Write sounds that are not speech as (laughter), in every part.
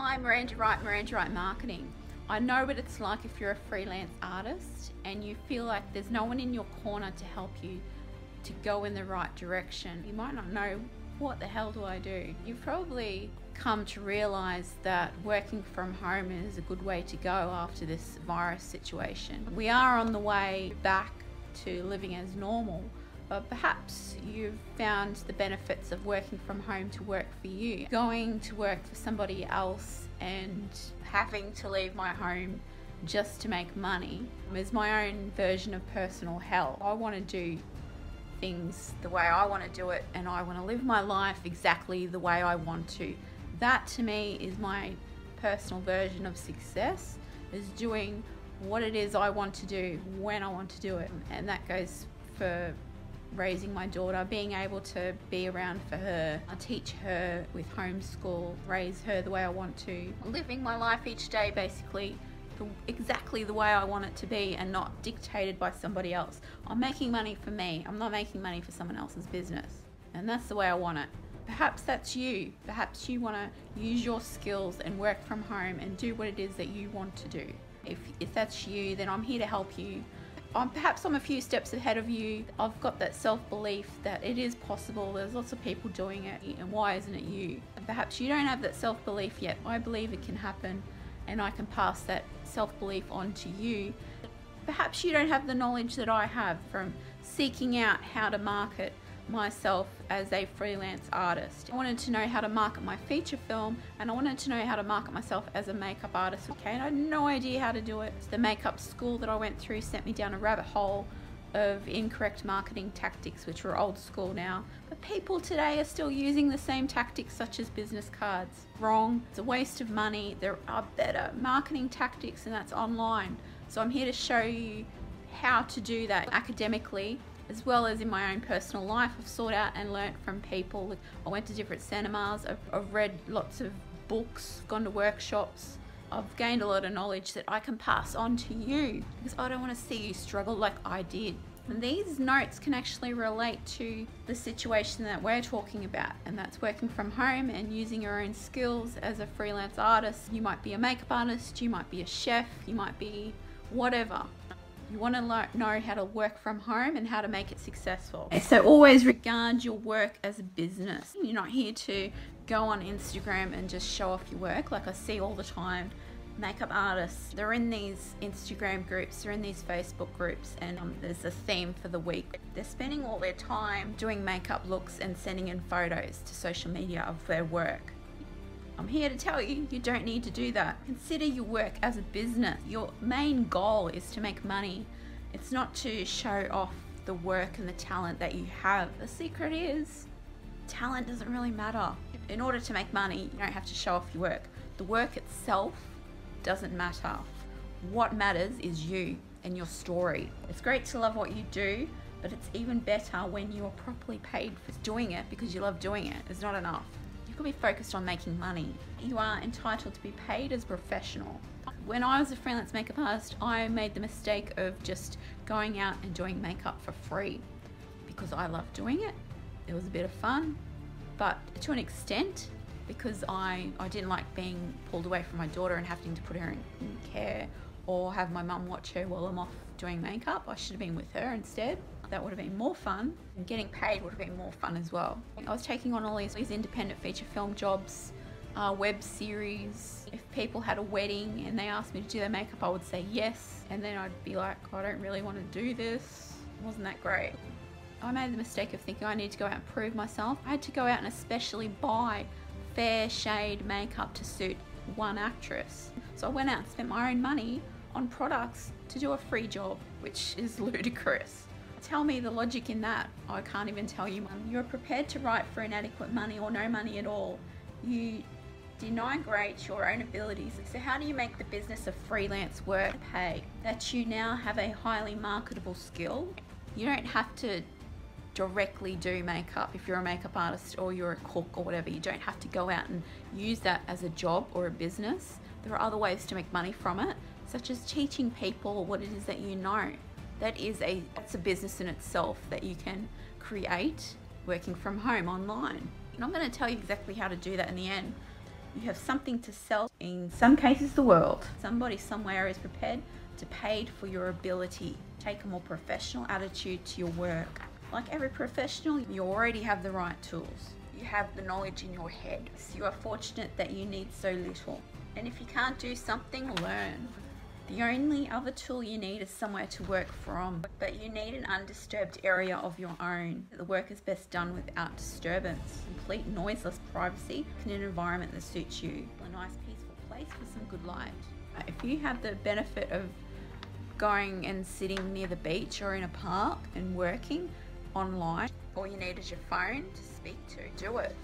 Hi, Miranda Wright, Miranda Wright Marketing. I know what it's like if you're a freelance artist and you feel like there's no one in your corner to help you to go in the right direction. You might not know what the hell do I do? You've probably come to realize that working from home is a good way to go after this virus situation. We are on the way back to living as normal, but perhaps you've found the benefits of working from home to work for you. Going to work for somebody else and having to leave my home just to make money is my own version of personal hell. I want to do things the way I want to do it and I want to live my life exactly the way I want to. That to me is my personal version of success is doing what it is I want to do when I want to do it. And that goes for raising my daughter, being able to be around for her, I teach her with homeschool, raise her the way I want to, living my life each day basically exactly the way I want it to be and not dictated by somebody else. I'm making money for me, I'm not making money for someone else's business. And that's the way I want it. Perhaps that's you. Perhaps you want to use your skills and work from home and do what it is that you want to do. If, if that's you, then I'm here to help you I'm perhaps I'm a few steps ahead of you. I've got that self-belief that it is possible. There's lots of people doing it and why isn't it you? Perhaps you don't have that self-belief yet. I believe it can happen and I can pass that self-belief on to you. Perhaps you don't have the knowledge that I have from seeking out how to market myself as a freelance artist. I wanted to know how to market my feature film and I wanted to know how to market myself as a makeup artist, okay? And I had no idea how to do it. The makeup school that I went through sent me down a rabbit hole of incorrect marketing tactics, which are old school now. But people today are still using the same tactics such as business cards. Wrong, it's a waste of money. There are better marketing tactics and that's online. So I'm here to show you how to do that academically as well as in my own personal life. I've sought out and learnt from people. I went to different cinemas, I've, I've read lots of books, gone to workshops. I've gained a lot of knowledge that I can pass on to you because I don't want to see you struggle like I did. And these notes can actually relate to the situation that we're talking about, and that's working from home and using your own skills as a freelance artist. You might be a makeup artist, you might be a chef, you might be whatever. You want to know how to work from home and how to make it successful. So always regard your work as a business. You're not here to go on Instagram and just show off your work like I see all the time. Makeup artists, they're in these Instagram groups, they're in these Facebook groups, and um, there's a theme for the week. They're spending all their time doing makeup looks and sending in photos to social media of their work. I'm here to tell you, you don't need to do that. Consider your work as a business. Your main goal is to make money. It's not to show off the work and the talent that you have. The secret is talent doesn't really matter. In order to make money, you don't have to show off your work. The work itself doesn't matter. What matters is you and your story. It's great to love what you do, but it's even better when you are properly paid for doing it because you love doing it. It's not enough could be focused on making money. You are entitled to be paid as a professional. When I was a freelance makeup artist, I made the mistake of just going out and doing makeup for free because I loved doing it. It was a bit of fun, but to an extent, because I, I didn't like being pulled away from my daughter and having to put her in, in care or have my mum watch her while I'm off doing makeup. I should have been with her instead that would have been more fun. And getting paid would have been more fun as well. I was taking on all these, these independent feature film jobs, uh, web series. If people had a wedding and they asked me to do their makeup, I would say yes. And then I'd be like, I don't really want to do this. Wasn't that great? I made the mistake of thinking I need to go out and prove myself. I had to go out and especially buy fair shade makeup to suit one actress. So I went out and spent my own money on products to do a free job, which is (laughs) ludicrous. Tell me the logic in that. I can't even tell you. Mum. You're prepared to write for inadequate money or no money at all. You deny great your own abilities. So how do you make the business of freelance work pay? That you now have a highly marketable skill. You don't have to directly do makeup if you're a makeup artist or you're a cook or whatever. You don't have to go out and use that as a job or a business. There are other ways to make money from it, such as teaching people what it is that you know that is a that's a business in itself that you can create working from home online. And I'm going to tell you exactly how to do that in the end. You have something to sell, in some cases, the world. Somebody somewhere is prepared to pay for your ability. Take a more professional attitude to your work. Like every professional, you already have the right tools. You have the knowledge in your head. So you are fortunate that you need so little. And if you can't do something, learn. The only other tool you need is somewhere to work from, but you need an undisturbed area of your own. The work is best done without disturbance, complete noiseless privacy in an environment that suits you. A nice peaceful place with some good light. If you have the benefit of going and sitting near the beach or in a park and working online, all you need is your phone to speak to. Do it.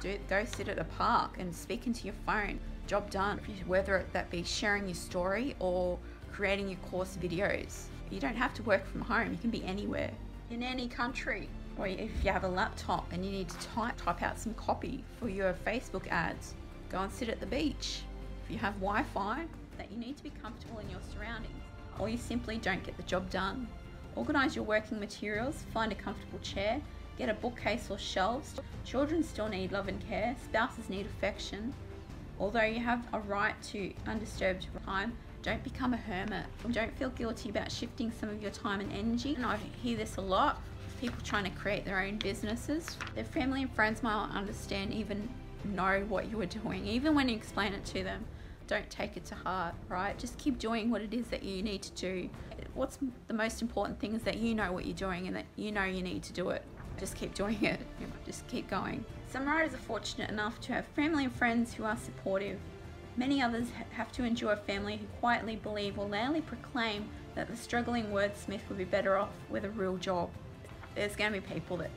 Do it. Go sit at a park and speak into your phone. Job done. Whether that be sharing your story or creating your course videos. You don't have to work from home. You can be anywhere in any country. Or if you have a laptop and you need to type, type out some copy for your Facebook ads, go and sit at the beach. If you have Wi-Fi, that you need to be comfortable in your surroundings or you simply don't get the job done. Organise your working materials, find a comfortable chair, get a bookcase or shelves. Children still need love and care, spouses need affection. Although you have a right to undisturbed time, don't become a hermit. Don't feel guilty about shifting some of your time and energy. And I hear this a lot people trying to create their own businesses. Their family and friends might not understand, even know what you are doing, even when you explain it to them don't take it to heart, right? Just keep doing what it is that you need to do. What's the most important thing is that you know what you're doing and that you know you need to do it. Just keep doing it. (laughs) Just keep going. Some writers are fortunate enough to have family and friends who are supportive. Many others have to endure family who quietly believe or loudly proclaim that the struggling wordsmith would be better off with a real job. There's going to be people that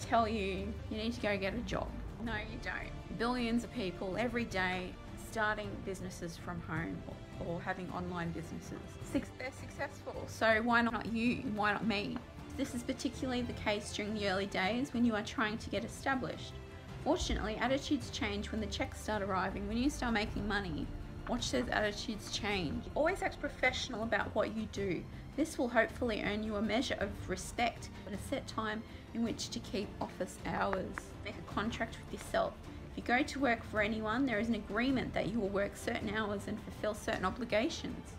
tell you you need to go get a job. No, you don't. Billions of people every day starting businesses from home or, or having online businesses. They're successful, so why not you? Why not me? This is particularly the case during the early days when you are trying to get established. Fortunately, attitudes change when the checks start arriving, when you start making money. Watch those attitudes change. Always act professional about what you do. This will hopefully earn you a measure of respect and a set time in which to keep office hours. Make a contract with yourself. If you go to work for anyone, there is an agreement that you will work certain hours and fulfill certain obligations.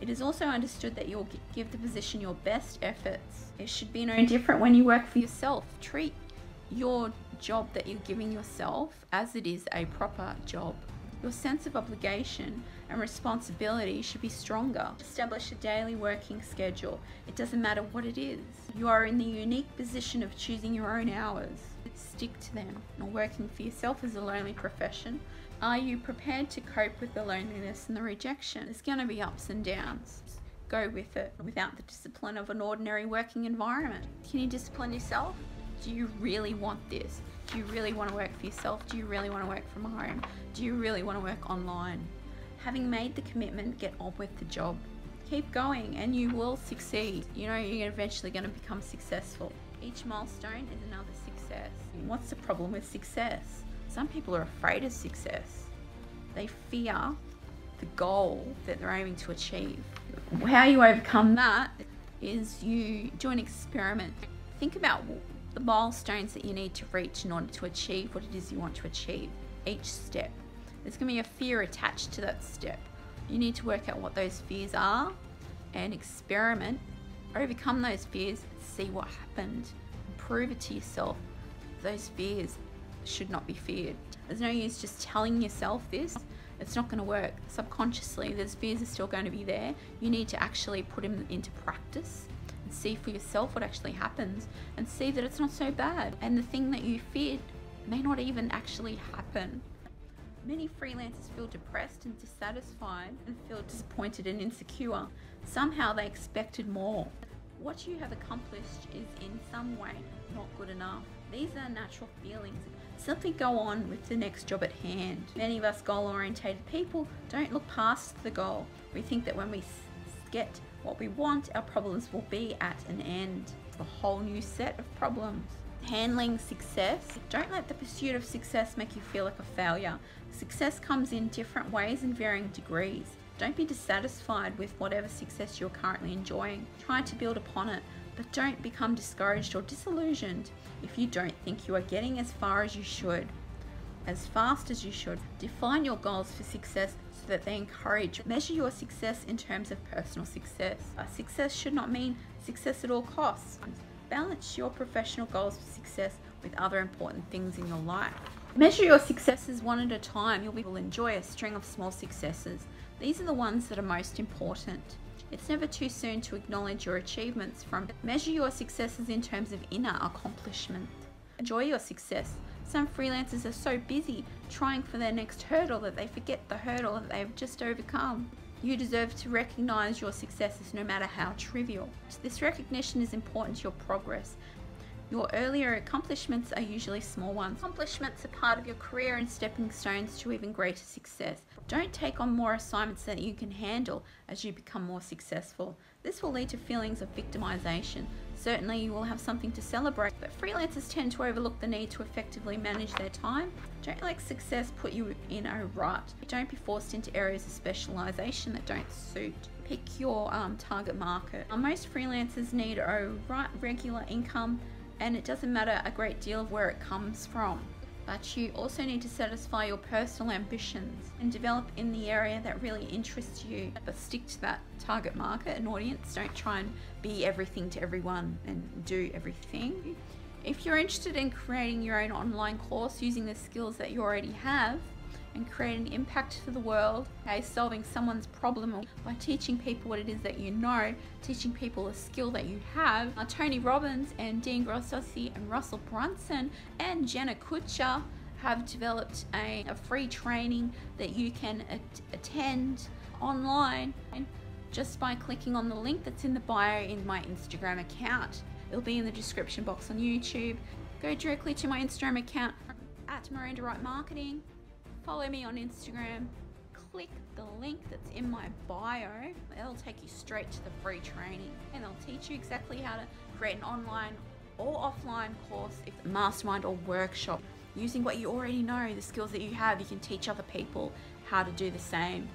It is also understood that you will give the position your best efforts. It should be no different when you work for yourself. Treat your job that you're giving yourself as it is a proper job. Your sense of obligation and responsibility should be stronger. Establish a daily working schedule. It doesn't matter what it is. You are in the unique position of choosing your own hours stick to them. Or working for yourself is a lonely profession. Are you prepared to cope with the loneliness and the rejection? There's going to be ups and downs. Go with it without the discipline of an ordinary working environment. Can you discipline yourself? Do you really want this? Do you really want to work for yourself? Do you really want to work from home? Do you really want to work online? Having made the commitment, get on with the job. Keep going and you will succeed. You know, you're eventually going to become successful. Each milestone is another success. What's the problem with success? Some people are afraid of success. They fear the goal that they're aiming to achieve. How you overcome that is you do an experiment. Think about the milestones that you need to reach in order to achieve what it is you want to achieve. Each step. There's going to be a fear attached to that step. You need to work out what those fears are and experiment, overcome those fears, see what happened, prove it to yourself those fears should not be feared. There's no use just telling yourself this. It's not going to work. Subconsciously, those fears are still going to be there. You need to actually put them into practice and see for yourself what actually happens and see that it's not so bad. And the thing that you feared may not even actually happen. Many freelancers feel depressed and dissatisfied and feel disappointed and insecure. Somehow they expected more. What you have accomplished is in some way not good enough. These are natural feelings. Simply go on with the next job at hand. Many of us goal orientated people don't look past the goal. We think that when we get what we want, our problems will be at an end. A whole new set of problems. Handling success. Don't let the pursuit of success make you feel like a failure. Success comes in different ways and varying degrees. Don't be dissatisfied with whatever success you're currently enjoying. Try to build upon it, but don't become discouraged or disillusioned if you don't think you are getting as far as you should. As fast as you should. Define your goals for success so that they encourage. Measure your success in terms of personal success. Uh, success should not mean success at all costs. Balance your professional goals for success with other important things in your life. Measure your successes one at a time. You'll, be, will enjoy a string of small successes. These are the ones that are most important. It's never too soon to acknowledge your achievements from measure your successes in terms of inner accomplishment. Enjoy your success. Some freelancers are so busy trying for their next hurdle that they forget the hurdle that they've just overcome. You deserve to recognize your successes no matter how trivial. This recognition is important to your progress your earlier accomplishments are usually small ones. Accomplishments are part of your career and stepping stones to even greater success. Don't take on more assignments that you can handle as you become more successful. This will lead to feelings of victimization. Certainly, you will have something to celebrate, but freelancers tend to overlook the need to effectively manage their time. Don't let success put you in a rut. Don't be forced into areas of specialization that don't suit pick your um, target market. Most freelancers need a regular income and it doesn't matter a great deal of where it comes from. But you also need to satisfy your personal ambitions and develop in the area that really interests you. But stick to that target market and audience. Don't try and be everything to everyone and do everything. If you're interested in creating your own online course using the skills that you already have, and create an impact for the world, by solving someone's problem by teaching people what it is that you know, teaching people a skill that you have. Tony Robbins and Dean Graziosi and Russell Brunson and Jenna Kutcher have developed a, a free training that you can at attend online just by clicking on the link that's in the bio in my Instagram account. It'll be in the description box on YouTube. Go directly to my Instagram account at Miranda Wright Marketing follow me on Instagram, click the link that's in my bio. It'll take you straight to the free training and they'll teach you exactly how to create an online or offline course, if mastermind or workshop. Using what you already know, the skills that you have, you can teach other people how to do the same.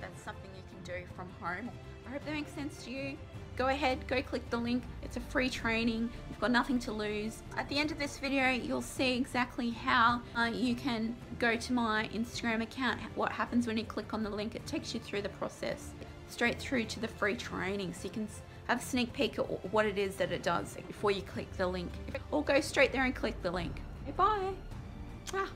That's something you can do from home. I hope that makes sense to you go ahead, go click the link. It's a free training. You've got nothing to lose. At the end of this video, you'll see exactly how uh, you can go to my Instagram account. What happens when you click on the link, it takes you through the process straight through to the free training. So you can have a sneak peek at what it is that it does before you click the link. Or go straight there and click the link. Okay, bye. Ah.